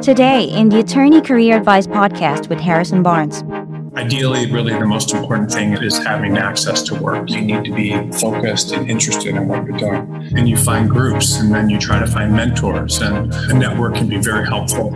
Today, in the Attorney Career Advice podcast with Harrison Barnes. Ideally, really, the most important thing is having access to work. You need to be focused and interested in what you're doing. And you find groups, and then you try to find mentors, and a network can be very helpful.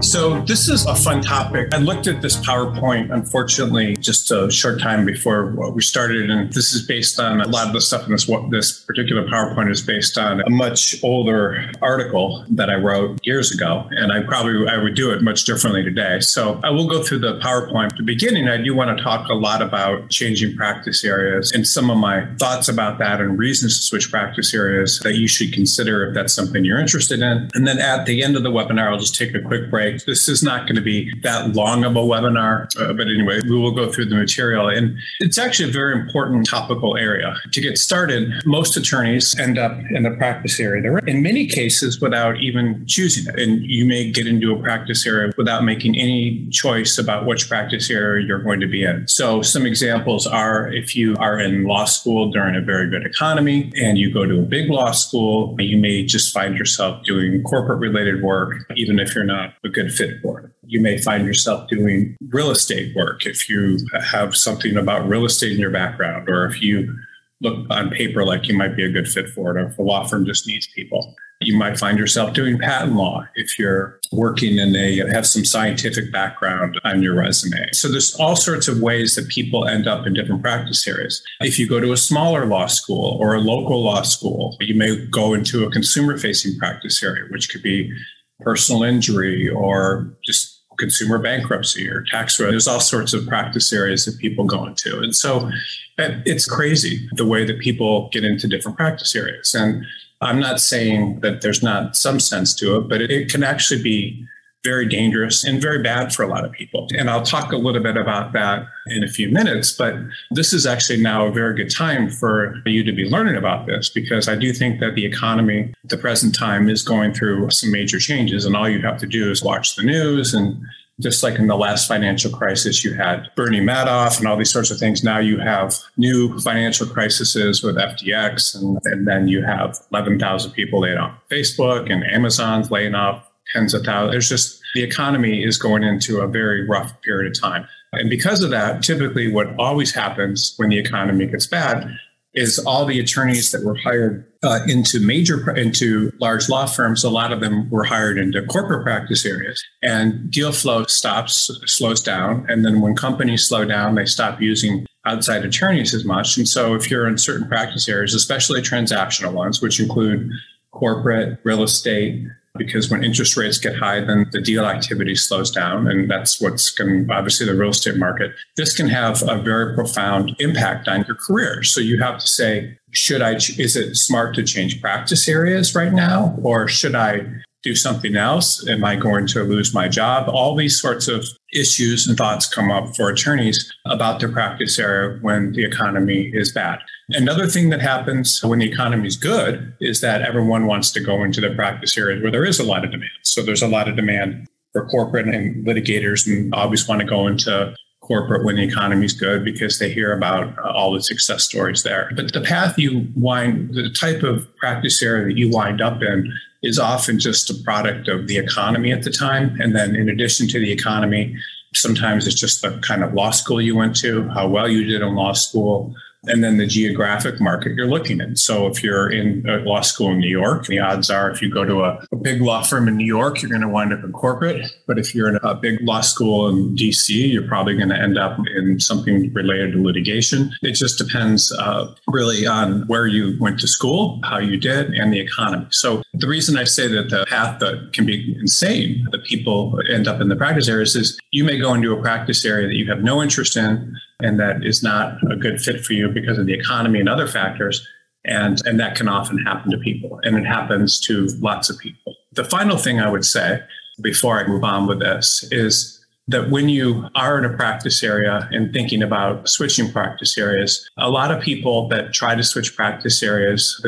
So, this is a fun topic. I looked at this PowerPoint, unfortunately, just a short time before we started. And this is based on a lot of the stuff in this, this particular PowerPoint is based on a much older article that I wrote years ago. And I probably I would do it much differently today. So, I will go through the PowerPoint. At the beginning, I do want to talk a lot about changing practice areas and some of my thoughts about that and reasons to switch practice areas that you should consider if that's something you're interested in. And then at the end of the webinar, I'll just take a quick break this is not going to be that long of a webinar, uh, but anyway, we will go through the material. And it's actually a very important topical area. To get started, most attorneys end up in the practice area. They're in many cases without even choosing it. And you may get into a practice area without making any choice about which practice area you're going to be in. So, some examples are if you are in law school during a very good economy and you go to a big law school, you may just find yourself doing corporate related work, even if you're not a good fit for. You may find yourself doing real estate work if you have something about real estate in your background, or if you look on paper like you might be a good fit for it, or if a law firm just needs people. You might find yourself doing patent law if you're working in a have some scientific background on your resume. So there's all sorts of ways that people end up in different practice areas. If you go to a smaller law school or a local law school, you may go into a consumer facing practice area, which could be personal injury or just consumer bankruptcy or tax fraud. There's all sorts of practice areas that people go into. And so it's crazy the way that people get into different practice areas. And I'm not saying that there's not some sense to it, but it, can actually be very dangerous and very bad for a lot of people. And I'll talk a little bit about that in a few minutes, but this is actually now a very good time for you to be learning about this because I do think that the economy at the present time is going through some major changes. And all you have to do is watch the news and just like in the last financial crisis, you had Bernie Madoff and all these sorts of things. Now you have new financial crises with FTX, and, and then you have 11,000 people laid off Facebook, and Amazon's laying off tens of thousands. There's just the economy is going into a very rough period of time. And because of that, typically what always happens when the economy gets bad is all the attorneys that were hired uh, into major into large law firms a lot of them were hired into corporate practice areas. And deal flow stops slows down. And then when companies slow down they stop using outside attorneys as much. And so if you're in certain practice areas especially transactional ones which include corporate real estate because when interest rates get high, then the deal activity slows down. And that's what's going obviously the real estate market. This can have a very profound impact on your career. So you have to say, should I, is it smart to change practice areas right now? Or should I do something else? Am I going to lose my job? All these sorts of issues and thoughts come up for attorneys about their practice area when the economy is bad. Another thing that happens when the economy is good is that everyone wants to go into the practice areas where there is a lot of demand. So there's a lot of demand for corporate and litigators and always want to go into corporate when the economy is good because they hear about uh, all the success stories there. But the path you wind, the type of practice area that you wind up in is often just a product of the economy at the time. And then in addition to the economy, sometimes it's just the kind of law school you went to, how well you did in law school, and then the geographic market you're looking in. So if you're in law school in New York, the odds are if you go to a, a big law firm in New York, you're going to wind up in corporate. But if you're in a big law school in DC, you're probably going to end up in something related to litigation. It just depends uh, really on where you went to school, how you did, and the economy. So the reason I say that the path that can be insane that people end up in the practice areas is you may go into a practice area that you have no interest in and that is not a good fit for you because of the economy and other factors. And, and that can often happen to people, and it happens to lots of people. The final thing I would say before I move on with this is that when you are in a practice area and thinking about switching practice areas, a lot of people that try to switch practice areas,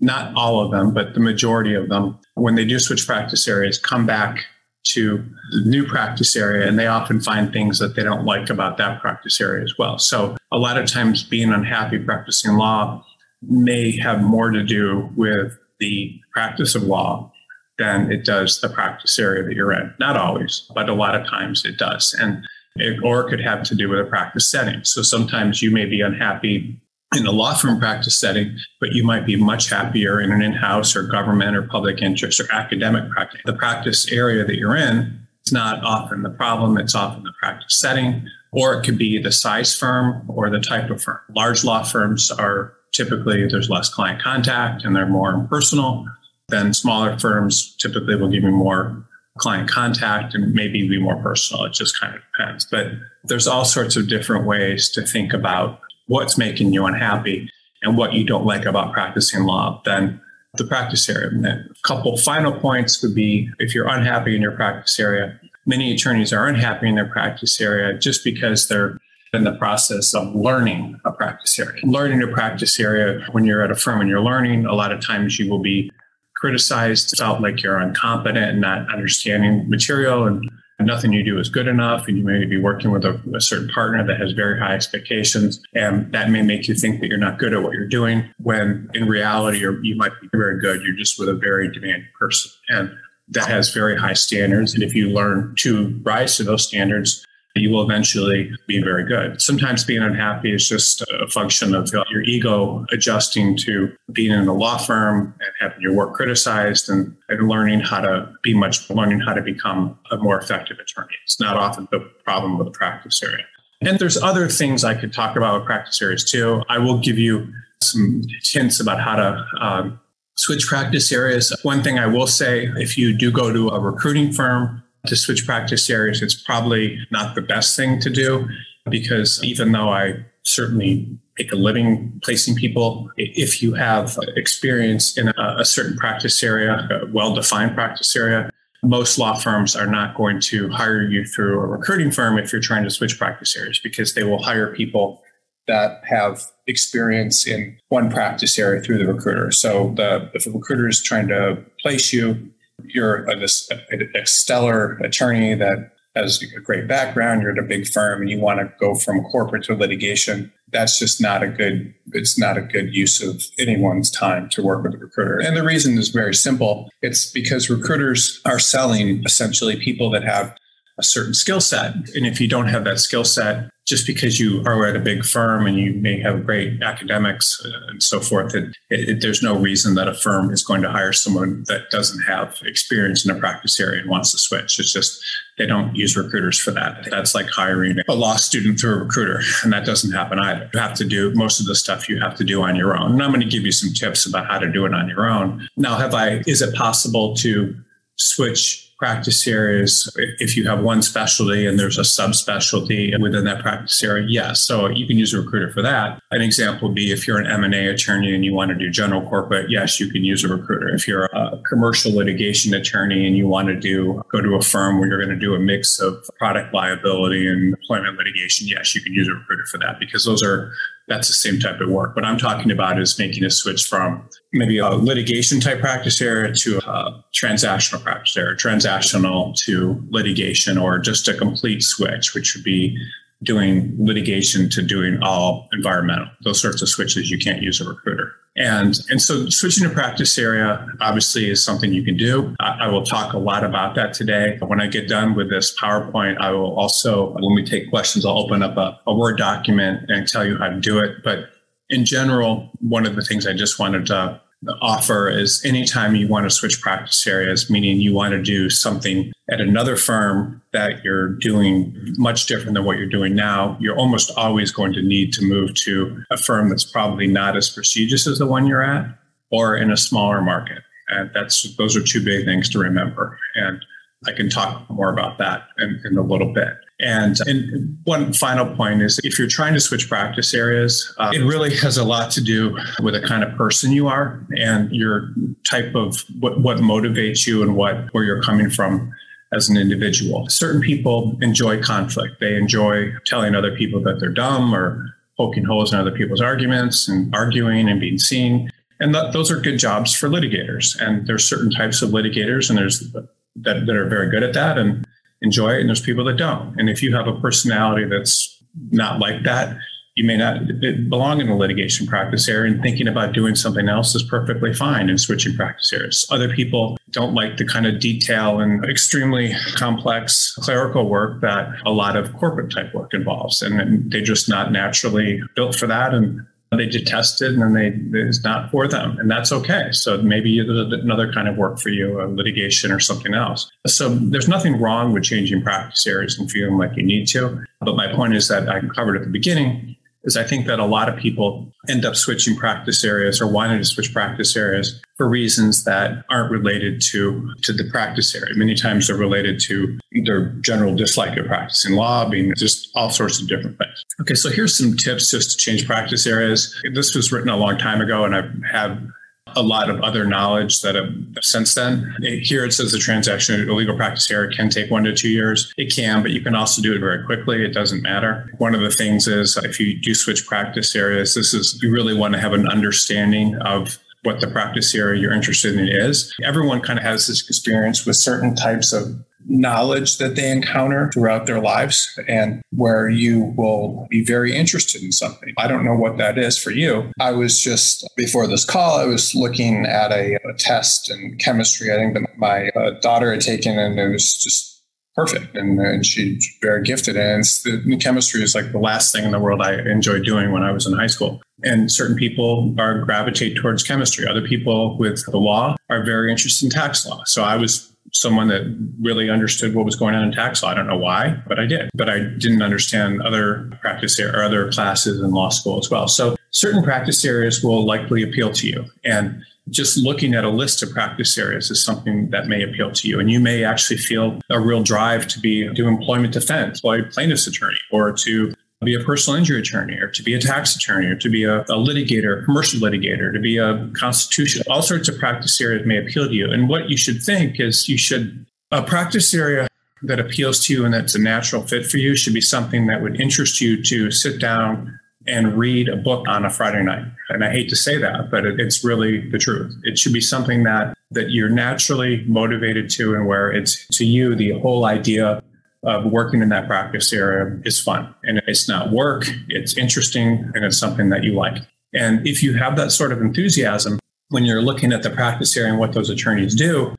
not all of them, but the majority of them, when they do switch practice areas, come back to the new practice area and they often find things that they don't like about that practice area as well. So a lot of times being unhappy practicing law may have more to do with the practice of law than it does the practice area that you're in. Not always, but a lot of times it does. And it, or it could have to do with a practice setting. So sometimes you may be unhappy in a law firm practice setting, but you might be much happier in an in-house or government or public interest or academic practice. The practice area that you're in is not often the problem. It's often the practice setting, or it could be the size firm or the type of firm. Large law firms are typically there's less client contact and they're more impersonal. Then smaller firms typically will give you more client contact and maybe be more personal. It just kind of depends. But there's all sorts of different ways to think about what's making you unhappy and what you don't like about practicing law, then the practice area. And A couple final points would be if you're unhappy in your practice area, many attorneys are unhappy in their practice area just because they're in the process of learning a practice area. Learning a practice area when you're at a firm and you're learning, a lot of times you will be criticized, felt like you're incompetent and not understanding material and nothing you do is good enough and you may be working with a, a, certain partner that has very high expectations and that may make you think that you're not good at what you're doing when in reality you might be very good. You're just with a very demanding person and that has very high standards. And if you learn to rise to those standards you will eventually be very good. Sometimes being unhappy is just a function of your ego adjusting to being in a law firm and having your work criticized and, and learning how to be much, learning how to become a more effective attorney. It's not often the problem with the practice area. And there's other things I could talk about with practice areas too. I will give you some hints about how to um, switch practice areas. One thing I will say if you do go to a recruiting firm, to switch practice areas, it's probably not the best thing to do because even though I certainly make a living placing people, if you have experience in a, certain practice area, a well defined practice area, most law firms are not going to hire you through a recruiting firm if you're trying to switch practice areas because they will hire people that have experience in one practice area through the recruiter. So the, if a recruiter is trying to place you, you're a, a, a stellar attorney that has a great background, you're at a big firm and you want to go from corporate to litigation, that's just not a good it's not a good use of anyone's time to work with a recruiter. And the reason is very simple. It's because recruiters are selling essentially people that have a certain skill set. And if you don't have that skill set, just because you are at a big firm and you may have great academics uh, and so forth, it, it, there's no reason that a firm is going to hire someone that doesn't have experience in a practice area and wants to switch. It's just they don't use recruiters for that. That's like hiring a law student through a recruiter, and that doesn't happen either. You have to do most of the stuff you have to do on your own. And I'm going to give you some tips about how to do it on your own. Now, have I? Is it possible to switch practice areas if you have one specialty and there's a subspecialty within that practice area yes. So you can use a recruiter for that. An example would be if you're an m&a attorney and you want to do general corporate yes you can use a recruiter. If you're a commercial litigation attorney and you want to do go to a firm where you're going to do a mix of product liability and employment litigation yes you can use a recruiter for that because those are that's the same type of work. What I'm talking about is making a switch from maybe a litigation type practice area to a transactional practice area, transactional to litigation, or just a complete switch, which would be doing litigation to doing all environmental. Those sorts of switches you can't use a recruiter. And, and so switching to practice area obviously is something you can do. I, I, will talk a lot about that today. When I get done with this PowerPoint, I will also, when we take questions, I'll open up a, a Word document and tell you how to do it. But in general, one of the things I just wanted to offer is anytime you want to switch practice areas, meaning you want to do something at another firm that you're doing much different than what you're doing now, you're almost always going to need to move to a firm that's probably not as prestigious as the one you're at or in a smaller market. And that's those are two big things to remember. And I can talk more about that in, in a little bit. And, and one final point is if you're trying to switch practice areas, uh, it really has a lot to do with the kind of person you are and your type of what, what motivates you and what where you're coming from as an individual. Certain people enjoy conflict. They enjoy telling other people that they're dumb or poking holes in other people's arguments and arguing and being seen. And th- those are good jobs for litigators. And there's certain types of litigators, and there's that, that are very good at that. And enjoy it and there's people that don't. And if you have a personality that's not like that, you may not belong in a litigation practice area and thinking about doing something else is perfectly fine and switching practice areas. Other people don't like the kind of detail and extremely complex clerical work that a lot of corporate type work involves. And they're just not naturally built for that. And they detest it and then they it's not for them. And that's okay. So maybe another kind of work for you a litigation or something else. So there's nothing wrong with changing practice areas and feeling like you need to. But my point is that i covered at the beginning is I think that a lot of people end up switching practice areas or wanting to switch practice areas for reasons that aren't related to, to the practice area. Many times they're related to their general dislike of practicing law, being just all sorts of different things. Okay, so here's some tips just to change practice areas. This was written a long time ago, and I've had a lot of other knowledge that have since then. Here it says the transaction, a legal practice area can take one to two years. It can, but you can also do it very quickly. It doesn't matter. One of the things is if you do switch practice areas, this is you really want to have an understanding of what the practice area you're interested in is. Everyone kind of has this experience with certain types of knowledge that they encounter throughout their lives and where you will be very interested in something. I don't know what that is for you. I was just, before this call, I was looking at a, a test in chemistry, I think that my uh, daughter had taken, and it was just perfect and, and she's very gifted. And the, chemistry is like the last thing in the world i enjoyed doing when i was in high school. And certain people are gravitate towards chemistry. Other people with the law are very interested in tax law. So i was someone that really understood what was going on in tax law. I don't know why, but I did. But I didn't understand other practice or other classes in law school as well. So certain practice areas will likely appeal to you. And just looking at a list of practice areas is something that may appeal to you. And you may actually feel a real drive to be do employment defense, employ plaintiff's attorney, or to be a personal injury attorney or to be a tax attorney or to be a, a litigator, a commercial litigator, to be a constitution. All sorts of practice areas may appeal to you. And what you should think is you should, a practice area that appeals to you and that's a natural fit for you should be something that would interest you to sit down and read a book on a Friday night. And I hate to say that, but it, it's really the truth. It should be something that that you're naturally motivated to and where it's to you the whole idea of working in that practice area is fun and it's not work, it's interesting, and it's something that you like. And if you have that sort of enthusiasm when you're looking at the practice area and what those attorneys do,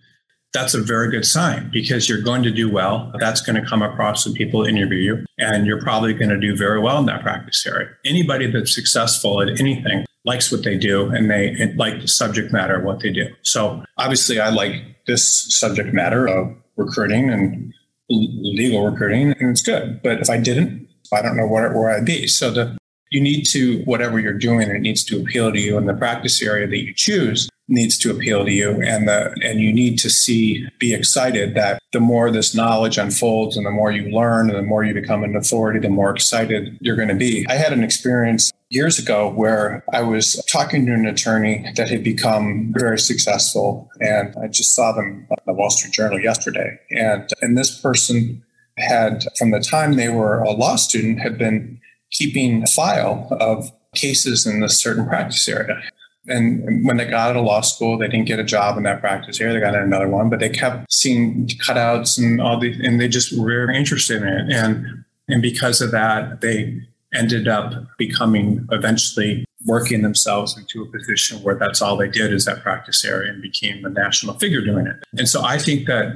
that's a very good sign because you're going to do well. That's going to come across when people interview you, and you're probably going to do very well in that practice area. Anybody that's successful at anything likes what they do and they like the subject matter of what they do. So obviously, I like this subject matter of recruiting and legal recruiting, and it's good. But if I didn't, I don't know where, where I'd be. So the you need to whatever you're doing, it needs to appeal to you, and the practice area that you choose needs to appeal to you, and the and you need to see be excited that the more this knowledge unfolds, and the more you learn, and the more you become an authority, the more excited you're going to be. I had an experience years ago where I was talking to an attorney that had become very successful. And I just saw them on the Wall Street Journal yesterday. And, and this person had, from the time they were a law student, had been keeping a file of cases in this certain practice area. And when they got out of law school, they didn't get a job in that practice area. They got another one, but they kept seeing cutouts and all the, and they just were very interested in it. And and because of that, they ended up becoming eventually working themselves into a position where that's all they did is that practice area and became a national figure doing it. And so I think that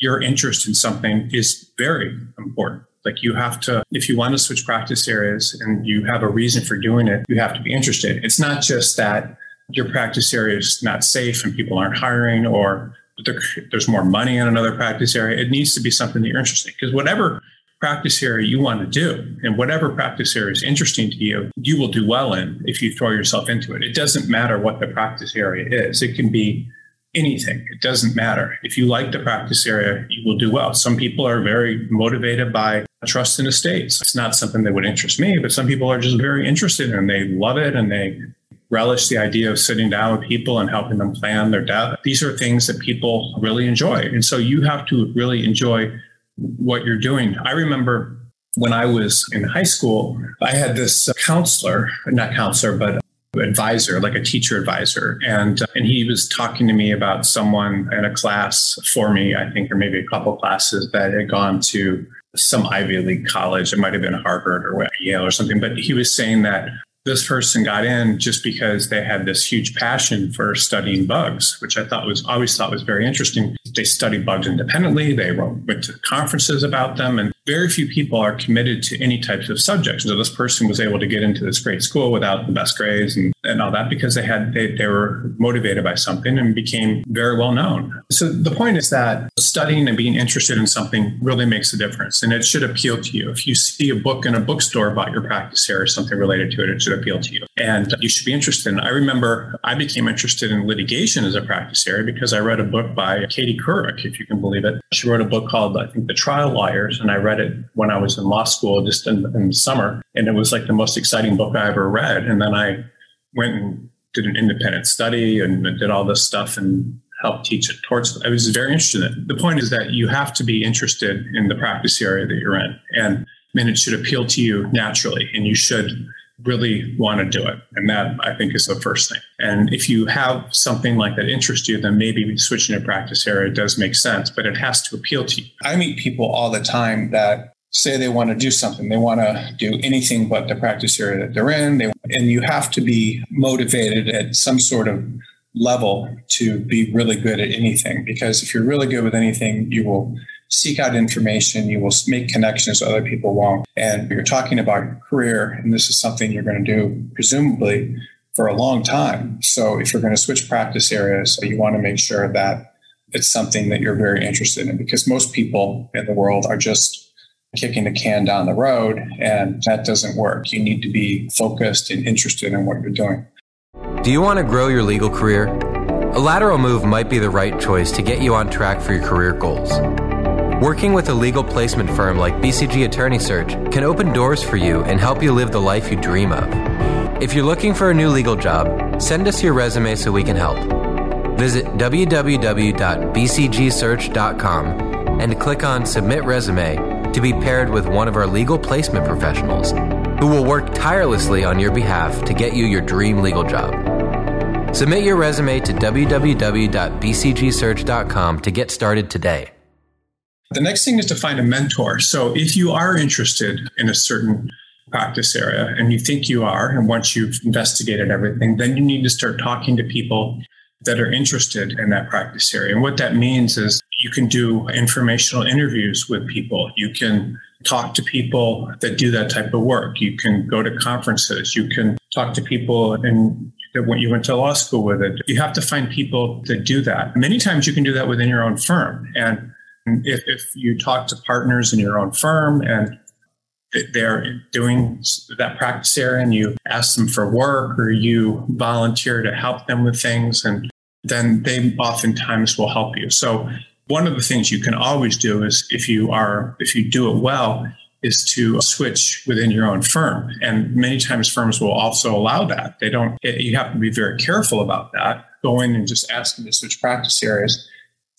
your interest in something is very important. Like you have to, if you want to switch practice areas and you have a reason for doing it, you have to be interested. It's not just that your practice area is not safe and people aren't hiring or there's more money in another practice area. It needs to be something that you're interested in because whatever practice area you want to do and whatever practice area is interesting to you, you will do well in if you throw yourself into it. It doesn't matter what the practice area is. It can be anything. It doesn't matter. If you like the practice area, you will do well. Some people are very motivated by trust in estates. It's not something that would interest me, but some people are just very interested and they love it and they relish the idea of sitting down with people and helping them plan their death. These are things that people really enjoy. And so you have to really enjoy what you're doing. I remember when I was in high school, I had this counselor, not counselor, but advisor, like a teacher advisor. And, and he was talking to me about someone in a class for me, I think, or maybe a couple classes that had gone to some Ivy League college. It might have been Harvard or Yale or something. But he was saying that this person got in just because they had this huge passion for studying bugs, which I thought was always thought was very interesting. They study bugs independently. They went to conferences about them, and very few people are committed to any types of subjects. So this person was able to get into this great school without the best grades and, and all that because they had they, they were motivated by something and became very well known. So the point is that studying and being interested in something really makes a difference and it should appeal to you. If you see a book in a bookstore about your practice area or something related to it, it should appeal to you. And you should be interested in. I remember I became interested in litigation as a practice area because I read a book by Katie Couric, if you can believe it. She wrote a book called I think The Trial Lawyers and I read it when I was in law school just in, in the summer. And it was like the most exciting book I ever read. And then I went and did an independent study and did all this stuff and helped teach it towards I was very interested in it. The point is that you have to be interested in the practice area that you're in. And I mean, it should appeal to you naturally and you should really want to do it. And that I think is the first thing. And if you have something like that interests you, then maybe switching to practice area does make sense, but it has to appeal to you. I meet people all the time that say they want to do something. They want to do anything but the practice area that they're in. They, and you have to be motivated at some sort of level to be really good at anything. Because if you're really good with anything, you will seek out information, you will make connections other people won't. And you're talking about your career, and this is something you're going to do presumably for a long time. So if you're going to switch practice areas, you want to make sure that it's something that you're very interested in because most people in the world are just kicking the can down the road and that doesn't work. You need to be focused and interested in what you're doing. Do you want to grow your legal career? A lateral move might be the right choice to get you on track for your career goals. Working with a legal placement firm like BCG Attorney Search can open doors for you and help you live the life you dream of. If you're looking for a new legal job, send us your resume so we can help. Visit www.bcgsearch.com and click on Submit Resume to be paired with one of our legal placement professionals who will work tirelessly on your behalf to get you your dream legal job. Submit your resume to www.bcgsearch.com to get started today. The next thing is to find a mentor. So if you are interested in a certain practice area and you think you are, and once you've investigated everything, then you need to start talking to people that are interested in that practice area. And what that means is you can do informational interviews with people. You can talk to people that do that type of work. You can go to conferences. You can talk to people and that you went to law school with it. You have to find people that do that. Many times you can do that within your own firm. And if, if you talk to partners in your own firm and they're doing that practice area and you ask them for work or you volunteer to help them with things and then they oftentimes will help you. So one of the things you can always do is if you are if you do it well is to switch within your own firm. And many times firms will also allow that. They don't you have to be very careful about that going and just asking to switch practice areas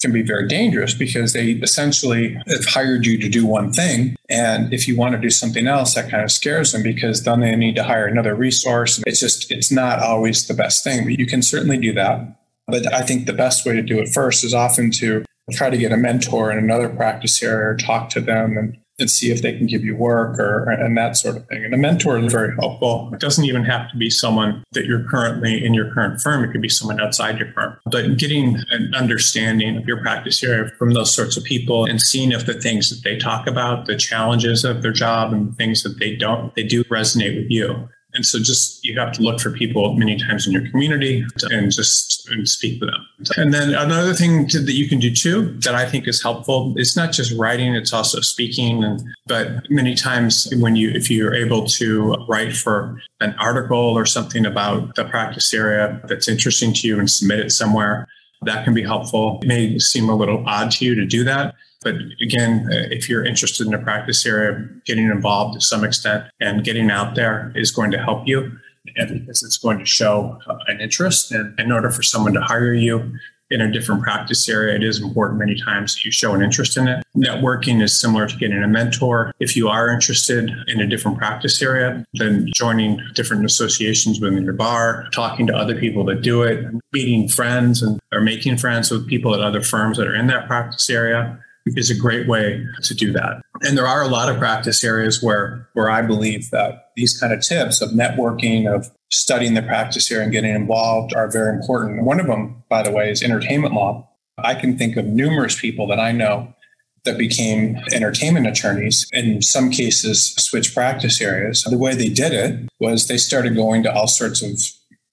can be very dangerous because they essentially have hired you to do one thing. And if you want to do something else, that kind of scares them because then they need to hire another resource. It's just, it's not always the best thing, but you can certainly do that. But I think the best way to do it first is often to try to get a mentor in another practice area or talk to them and and see if they can give you work or and that sort of thing. And a mentor is very helpful. It doesn't even have to be someone that you're currently in your current firm. It could be someone outside your firm. But getting an understanding of your practice area from those sorts of people and seeing if the things that they talk about, the challenges of their job and the things that they don't, they do resonate with you. And so just you have to look for people many times in your community and just and speak with them. And then another thing to, that you can do too that I think is helpful, it's not just writing, it's also speaking. And but many times when you if you're able to write for an article or something about the practice area that's interesting to you and submit it somewhere, that can be helpful. It may seem a little odd to you to do that, but again, uh, if you're interested in a practice area, getting involved to some extent and getting out there is going to help you because it's going to show uh, an interest. And in order for someone to hire you in a different practice area, it is important many times that you show an interest in it. Networking is similar to getting a mentor. If you are interested in a different practice area, then joining different associations within your bar, talking to other people that do it, meeting friends and or making friends with people at other firms that are in that practice area is a great way to do that. And there are a lot of practice areas where, where I believe that these kind of tips of networking, of studying the practice area and getting involved are very important. One of them, by the way, is entertainment law. I can think of numerous people that I know that became entertainment attorneys. In some cases, switch practice areas. The way they did it was they started going to all sorts of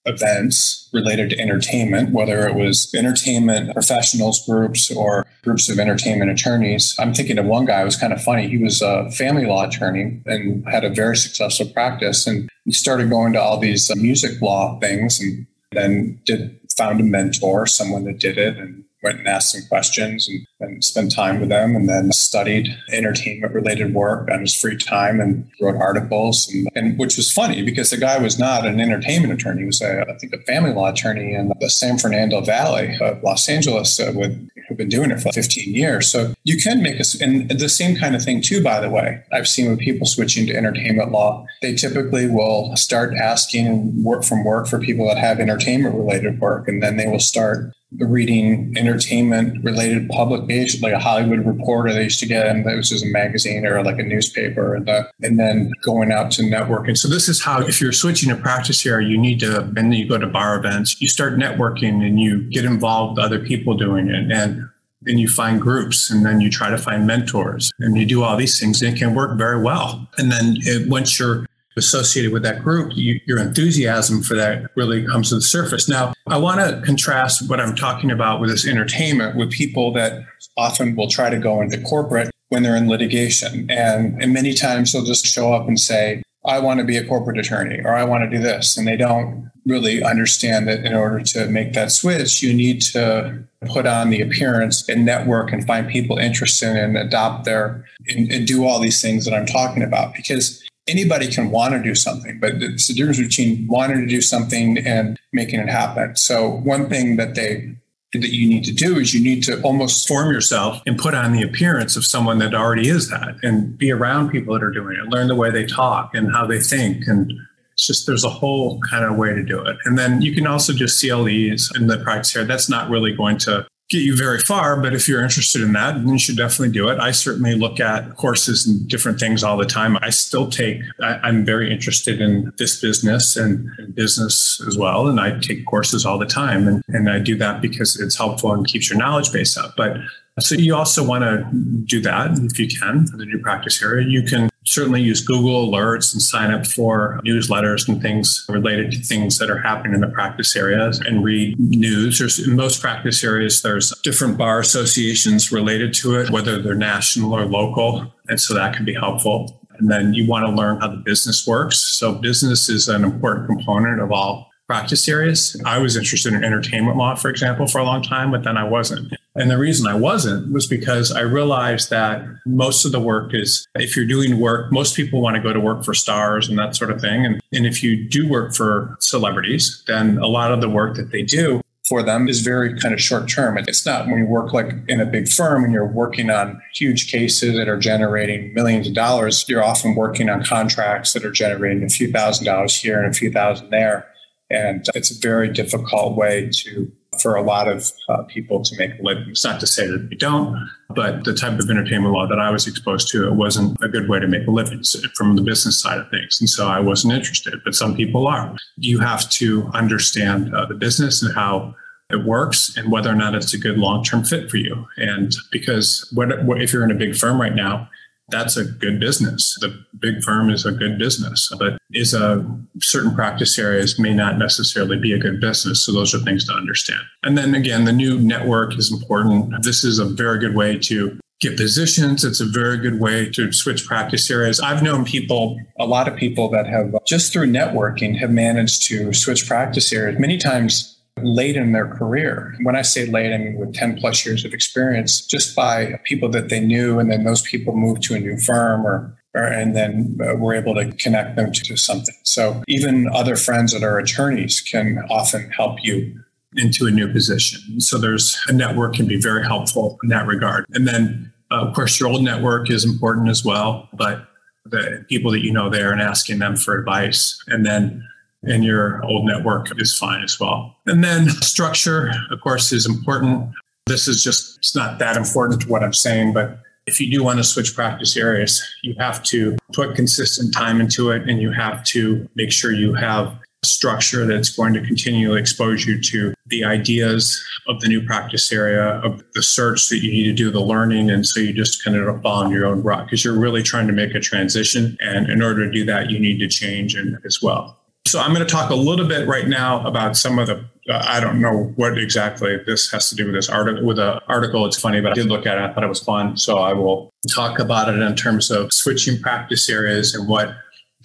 events related to entertainment, whether it was entertainment professionals groups or groups of entertainment attorneys. I'm thinking of one guy who was kind of funny. He was a family law attorney and had a very successful practice and he started going to all these uh, music law things and then did found a mentor, someone that did it and went and asked some questions and, and spent time with them and then studied entertainment related work on his free time and wrote articles and, and which was funny because the guy was not an entertainment attorney. He was a, I think a family law attorney in the San Fernando Valley of Los Angeles uh, with who've been doing it for 15 years. So you can make a and the same kind of thing too by the way. I've seen with people switching to entertainment law they typically will start asking work from work for people that have entertainment related work and then they will start reading entertainment related publication, like a Hollywood Reporter they used to get, and that was just a magazine or like a newspaper, and, the, and then going out to networking. So this is how, if you're switching to practice here, you need to, and then you go to bar events, you start networking and you get involved with other people doing it, and and you find groups and then you try to find mentors and you do all these things and it can work very well and then it, once you're associated with that group, you, your enthusiasm for that really comes to the surface. Now, I want to contrast what I'm talking about with this entertainment with people that often will try to go into corporate when they're in litigation. And, and many times they'll just show up and say, I want to be a corporate attorney or I want to do this. And they don't really understand that in order to make that switch, you need to put on the appearance and network and find people interested and adopt their and, and do all these things that I'm talking about. Because anybody can want to do something, but it's the difference between wanting to do something and making it happen. So one thing that they that you need to do is you need to almost form yourself and put on the appearance of someone that already is that and be around people that are doing it, learn the way they talk and how they think. And it's just there's a whole kind of way to do it. And then you can also just CLEs in the practice here. That's not really going to get you very far, but if you're interested in that, then you should definitely do it. I certainly look at courses and different things all the time. I still take, I, am very interested in this business and, business as well. And I take courses all the time. And, and I do that because it's helpful and keeps your knowledge base up. But so you also want to do that if you can for the new practice area. You can certainly use Google alerts and sign up for newsletters and things related to things that are happening in the practice areas and read news. There's in most practice areas, there's different bar associations related to it, whether they're national or local. And so that can be helpful. And then you want to learn how the business works. So business is an important component of all practice areas. I was interested in entertainment law, for example, for a long time, but then I wasn't. And the reason I wasn't was because I realized that most of the work is if you're doing work, most people want to go to work for stars and that sort of thing. And, and if you do work for celebrities, then a lot of the work that they do for them is very kind of short term. It's not when you work like in a big firm and you're working on huge cases that are generating millions of dollars, you're often working on contracts that are generating a few thousand dollars here and a few thousand there. And it's a very difficult way to for a lot of uh, people to make a living. It's not to say that they don't, but the type of entertainment law that I was exposed to, it wasn't a good way to make a living from the business side of things. And so I wasn't interested, but some people are. You have to understand uh, the business and how it works and whether or not it's a good long-term fit for you. And because what, what if you're in a big firm right now, that's a good business. The big firm is a good business, but is a certain practice areas may not necessarily be a good business. So those are things to understand. And then again, the new network is important. This is a very good way to get positions. It's a very good way to switch practice areas. I've known people, a lot of people that have just through networking have managed to switch practice areas many times late in their career. When I say late, I mean with 10 plus years of experience, just by people that they knew. And then those people moved to a new firm or, or and then uh, we're able to connect them to, something. So even other friends that are attorneys can often help you into a new position. So there's a network can be very helpful in that regard. And then, uh, of course, your old network is important as well, but the people that you know there and asking them for advice. And then and your old network is fine as well. And then structure, of course, is important. This is just, it's not that important to what I'm saying, but if you do want to switch practice areas, you have to put consistent time into it and you have to make sure you have structure that's going to continually expose you to the ideas of the new practice area, of the search that you need to do, the learning. And so you just kind of fall on your own rock because you're really trying to make a transition. And in order to do that, you need to change and as well. So I'm going to talk a little bit right now about some of the. Uh, I don't know what exactly this has to do with this article. With the article, it's funny, but I did look at it. I thought it was fun, so I will talk about it in terms of switching practice areas and what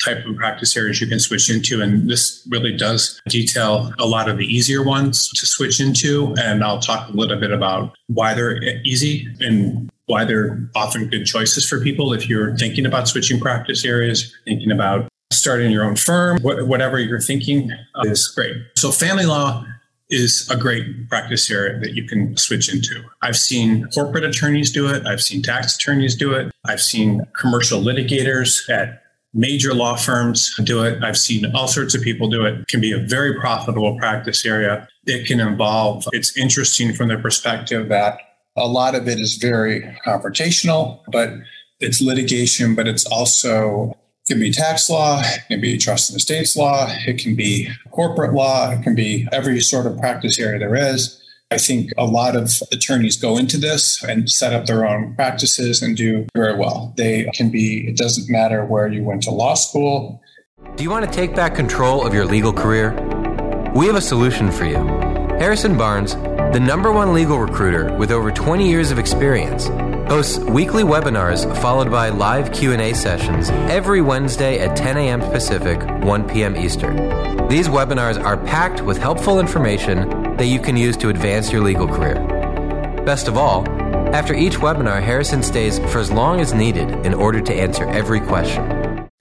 type of practice areas you can switch into. And this really does detail a lot of the easier ones to switch into. And I'll talk a little bit about why they're easy and why they're often good choices for people if you're thinking about switching practice areas, thinking about starting your own firm, whatever you're thinking uh, is great. So, family law is a great practice area that you can switch into. I've seen corporate attorneys do it, I've seen tax attorneys do it, I've seen commercial litigators at major law firms do it. I've seen all sorts of people do it. it. can be a very profitable practice area. It can involve, it's interesting from the perspective that a lot of it is very confrontational, but it's litigation, but it's also it can be tax law, it can be trust and estates law, it can be corporate law, it can be every sort of practice area there is. I think a lot of attorneys go into this and set up their own practices and do very well. They can be, it doesn't matter where you went to law school. Do you want to take back control of your legal career? We have a solution for you. Harrison Barnes, the number one legal recruiter with over 20 years of experience, hosts weekly webinars followed by live Q&A sessions every Wednesday at 10 a.m. Pacific, 1 p.m. Eastern. These webinars are packed with helpful information that you can use to advance your legal career. Best of all, after each webinar, Harrison stays for as long as needed in order to answer every question.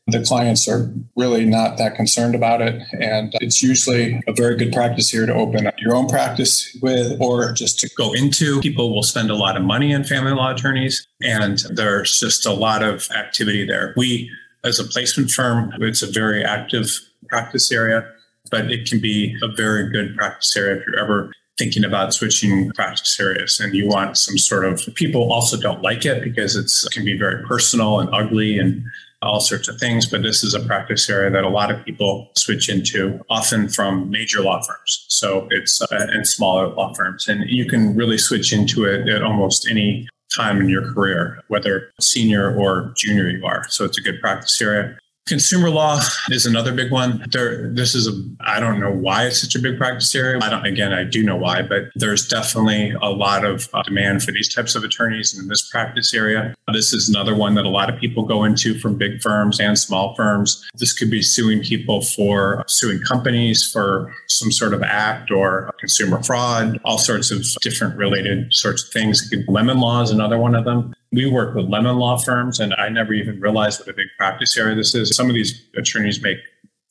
The clients are really not that concerned about it. And it's usually a very good practice here to open up your own practice with or just to go into. People will spend a lot of money on family law attorneys, and there's just a lot of activity there. We, as a placement firm, it's a very active practice area but it can be a very good practice area if you're ever thinking about switching practice areas and you want some sort of people also don't like it because it's it can be very personal and ugly and all sorts of things but this is a practice area that a lot of people switch into often from major law firms. So it's uh, and smaller law firms. And you can really switch into it at almost any time in your career whether senior or junior you are. So it's a good practice area Consumer law is another big one. There, this is a, I don't know why it's such a big practice area. I don't, again, I do know why, but there's definitely a lot of uh, demand for these types of attorneys in this practice area. This is another one that a lot of people go into from big firms and small firms. This could be suing people for suing companies for some sort of act or consumer fraud, all sorts of different related sorts of things. Lemon law is another one of them. We work with lemon law firms, and I never even realized what a big practice area this is. Some of these attorneys make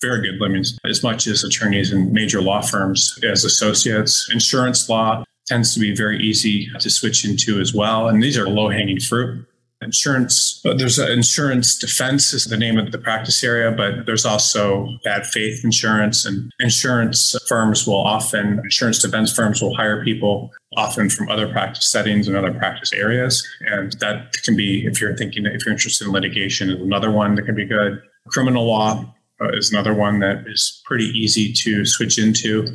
very good livings, as much as attorneys in major law firms as associates. Insurance law tends to be very easy to switch into as well. And these are low hanging fruit insurance uh, there's an insurance defense is the name of the practice area but there's also bad faith insurance and insurance firms will often insurance defense firms will hire people often from other practice settings and other practice areas. And that can be if you're thinking if you're interested in litigation is another one that can be good. Criminal law uh, is another one that is pretty easy to switch into.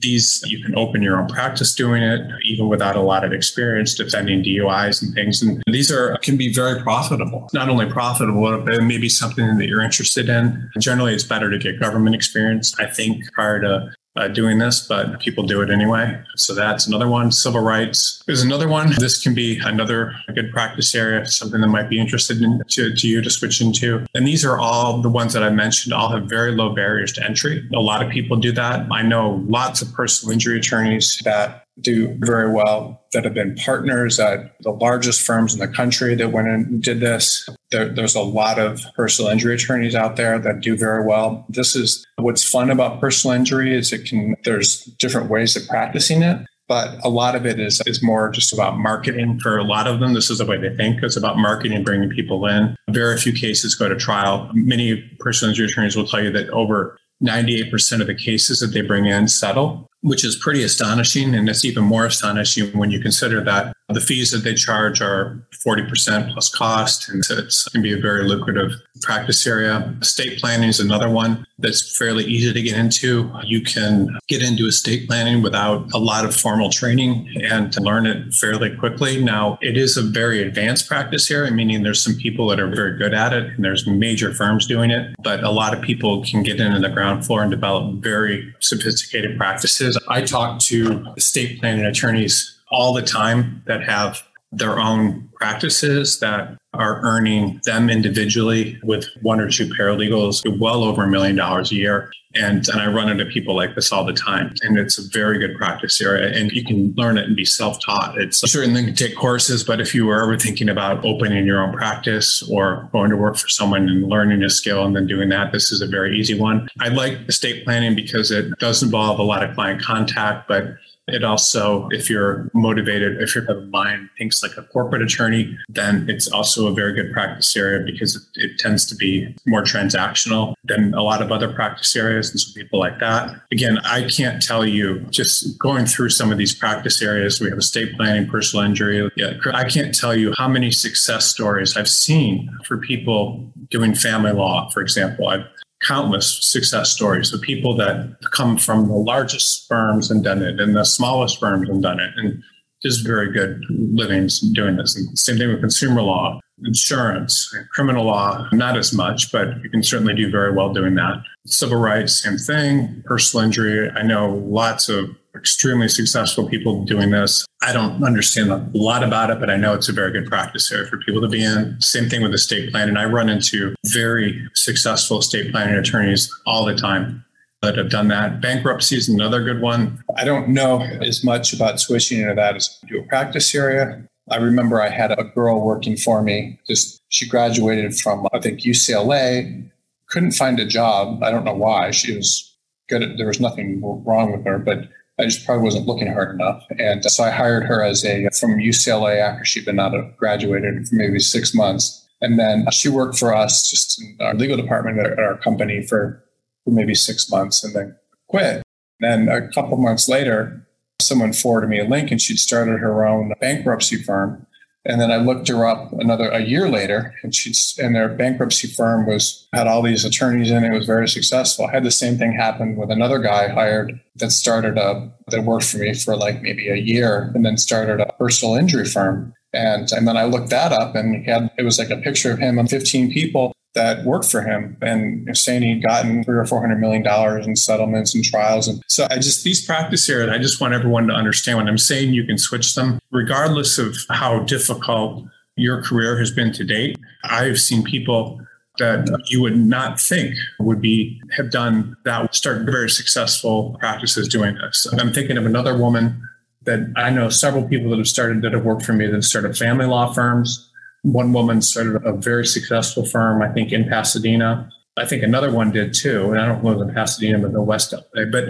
These you can open your own practice doing it even without a lot of experience defending duis and things. And these are can be very profitable. Not only profitable but maybe something that you're interested in. Generally it's better to get government experience. I think prior to uh, doing this, but people do it anyway. So that's another one. Civil rights is another one. This can be another good practice area, something that might be interested in to, to you to switch into. And these are all the ones that I mentioned, all have very low barriers to entry. A lot of people do that. I know lots of personal injury attorneys that do very well that have been partners at the largest firms in the country that went and did this. There, there's a lot of personal injury attorneys out there that do very well. This is what's fun about personal injury is it can there's different ways of practicing it. But a lot of it is, is more just about marketing for a lot of them. This is the way they think. It's about marketing, bringing people in. Very few cases go to trial. Many personal injury attorneys will tell you that over 98% of the cases that they bring in settle, which is pretty astonishing. And it's even more astonishing when you consider that The fees that they charge are 40% plus cost, and so it can be a very lucrative practice area. Estate planning is another one that's fairly easy to get into. You can get into estate planning without a lot of formal training and learn it fairly quickly. Now, it is a very advanced practice area, meaning there's some people that are very good at it, and there's major firms doing it, but a lot of people can get into the ground floor and develop very sophisticated practices. I talk to estate planning attorneys all the time that have their own practices that are earning them individually with one or two paralegals well over a million dollars a year. And, and I run into people like this all the time. And it's a very good practice area. And you can learn it and be self taught. It's certainly can take courses, but if you were ever thinking about opening your own practice or going to work for someone and learning a skill and then doing that, this is a very easy one. I like estate planning because it does involve a lot of client contact, but it also, if you're motivated, if your mind thinks like a corporate attorney, then it's also a very good practice area because it, it, tends to be more transactional than a lot of other practice areas and some people like that. Again, I can't tell you just going through some of these practice areas. We have estate planning, personal injury. I can't tell you how many success stories I've seen for people doing family law, for example. I've countless success stories of people that come from the largest firms and done it and the smallest firms and done it and just very good livings doing this. And same thing with consumer law, insurance, criminal law, not as much, but you can certainly do very well doing that. Civil rights, same thing. Personal injury, I know lots of extremely successful people doing this. I don't understand a lot about it, but I know it's a very good practice area for people to be in. Same thing with estate planning. I run into very successful estate planning attorneys all the time that have done that. Bankruptcy is another good one. I don't know as much about switching into that as do a practice area. I remember I had a girl working for me. Just she graduated from I think UCLA, couldn't find a job. I don't know why. She was good. At, there was nothing wrong with her, but I just probably wasn't looking hard enough. And so I hired her as a from UCLA after she'd been out of graduated for maybe six months. And then she worked for us just in our legal department at our company for, for maybe six months and then quit. And then a couple months later, someone forwarded me a link and she'd started her own bankruptcy firm. And then I looked her up another a year later, and she's and their bankruptcy firm was had all these attorneys in it. was very successful. I had the same thing happen with another guy hired that started a that worked for me for like maybe a year, and then started a personal injury firm. And and then I looked that up, and he had it was like a picture of him and 15 people that worked for him and saying he'd gotten three or four hundred million dollars in settlements and trials. And so I just these practice here, and I just want everyone to understand when I'm saying you can switch them, regardless of how difficult your career has been to date. I've seen people that you would not think would be have done that start very successful practices doing this. I'm thinking of another woman that I know several people that have started that have worked for me that started family law firms one woman started a very successful firm, I think, in Pasadena. I think another one did too. And I don't live in Pasadena, but the West. But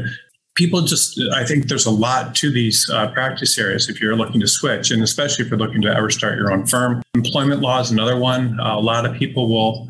people just, I think there's a lot to these uh, practice areas if you're looking to switch, and especially if you're looking to ever start your own firm. Employment law is another one. Uh, a lot of people will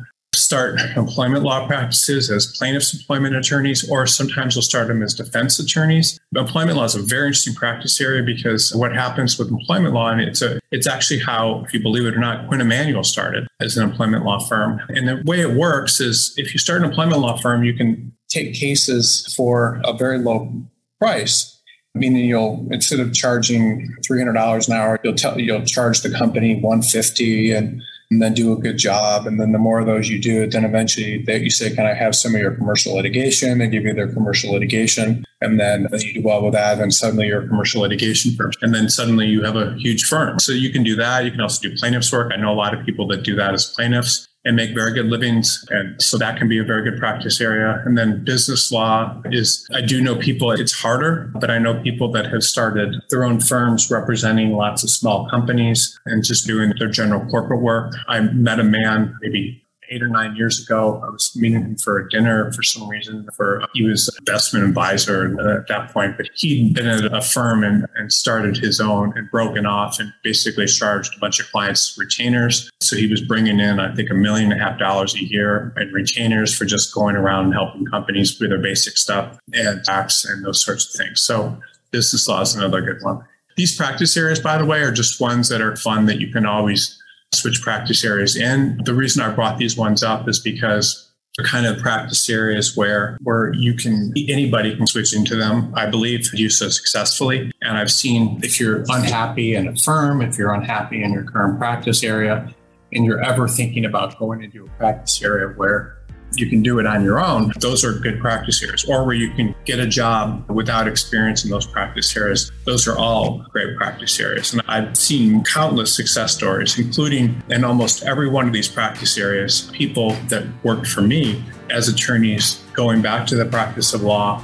start employment law practices as plaintiffs' employment attorneys, or sometimes they'll start them as defense attorneys. Employment law is a very interesting practice area because what happens with employment law, and it's a it's actually how, if you believe it or not, Quinn Emanuel started as an employment law firm. And the way it works is if you start an employment law firm, you can take cases for a very low price meaning you'll instead of charging $300 an hour you'll tell you'll charge the company 150 and and then do a good job. And then the more of those you do, then eventually they, you say, Can I have some of your commercial litigation? They give you their commercial litigation. And then you do well with that, and suddenly you're a commercial litigation firm. And then suddenly you have a huge firm. So you can do that. You can also do plaintiffs work. I know a lot of people that do that as plaintiffs and make very good livings. And so that can be a very good practice area. And then business law is, I do know people, it's harder, but I know people that have started their own firms representing lots of small companies and just doing their general corporate work. I met a man maybe eight or nine years ago. I was meeting him for a dinner for some reason. For he was an investment advisor at that point, but he'd been at a firm and, and started his own and broken off and basically charged a bunch of clients retainers. So he was bringing in, I think, a million and a half dollars a year in retainers for just going around and helping companies with their basic stuff and tax and those sorts of things. So business law is another good one. These practice areas, by the way, are just ones that are fun that you can always switch practice areas in. The reason I brought these ones up is because they're kind of practice areas where where you can anybody can switch into them. I believe do so successfully. And I've seen if you're unhappy in a firm, if you're unhappy in your current practice area, and you're ever thinking about going into a practice area where you can do it on your own, those are good practice areas. Or where you can get a job without experience in those practice areas, those are all great practice areas. And I've seen countless success stories, including in almost every one of these practice areas, people that worked for me as attorneys going back to the practice of law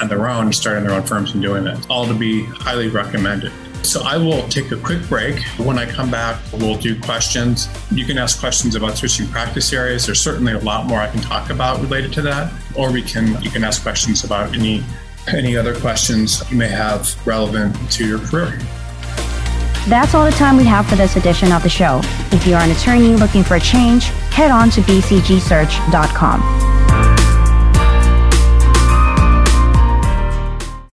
on their own, starting their own firms and doing that, all to be highly recommended. So I will take a quick break. When I come back, we'll do questions. You can ask questions about switching practice areas. There's certainly a lot more I can talk about related to that. Or we can you can ask questions about any any other questions you may have relevant to your career. That's all the time we have for this edition of the show. If you're an attorney looking for a change, head on to bcgsearch.com.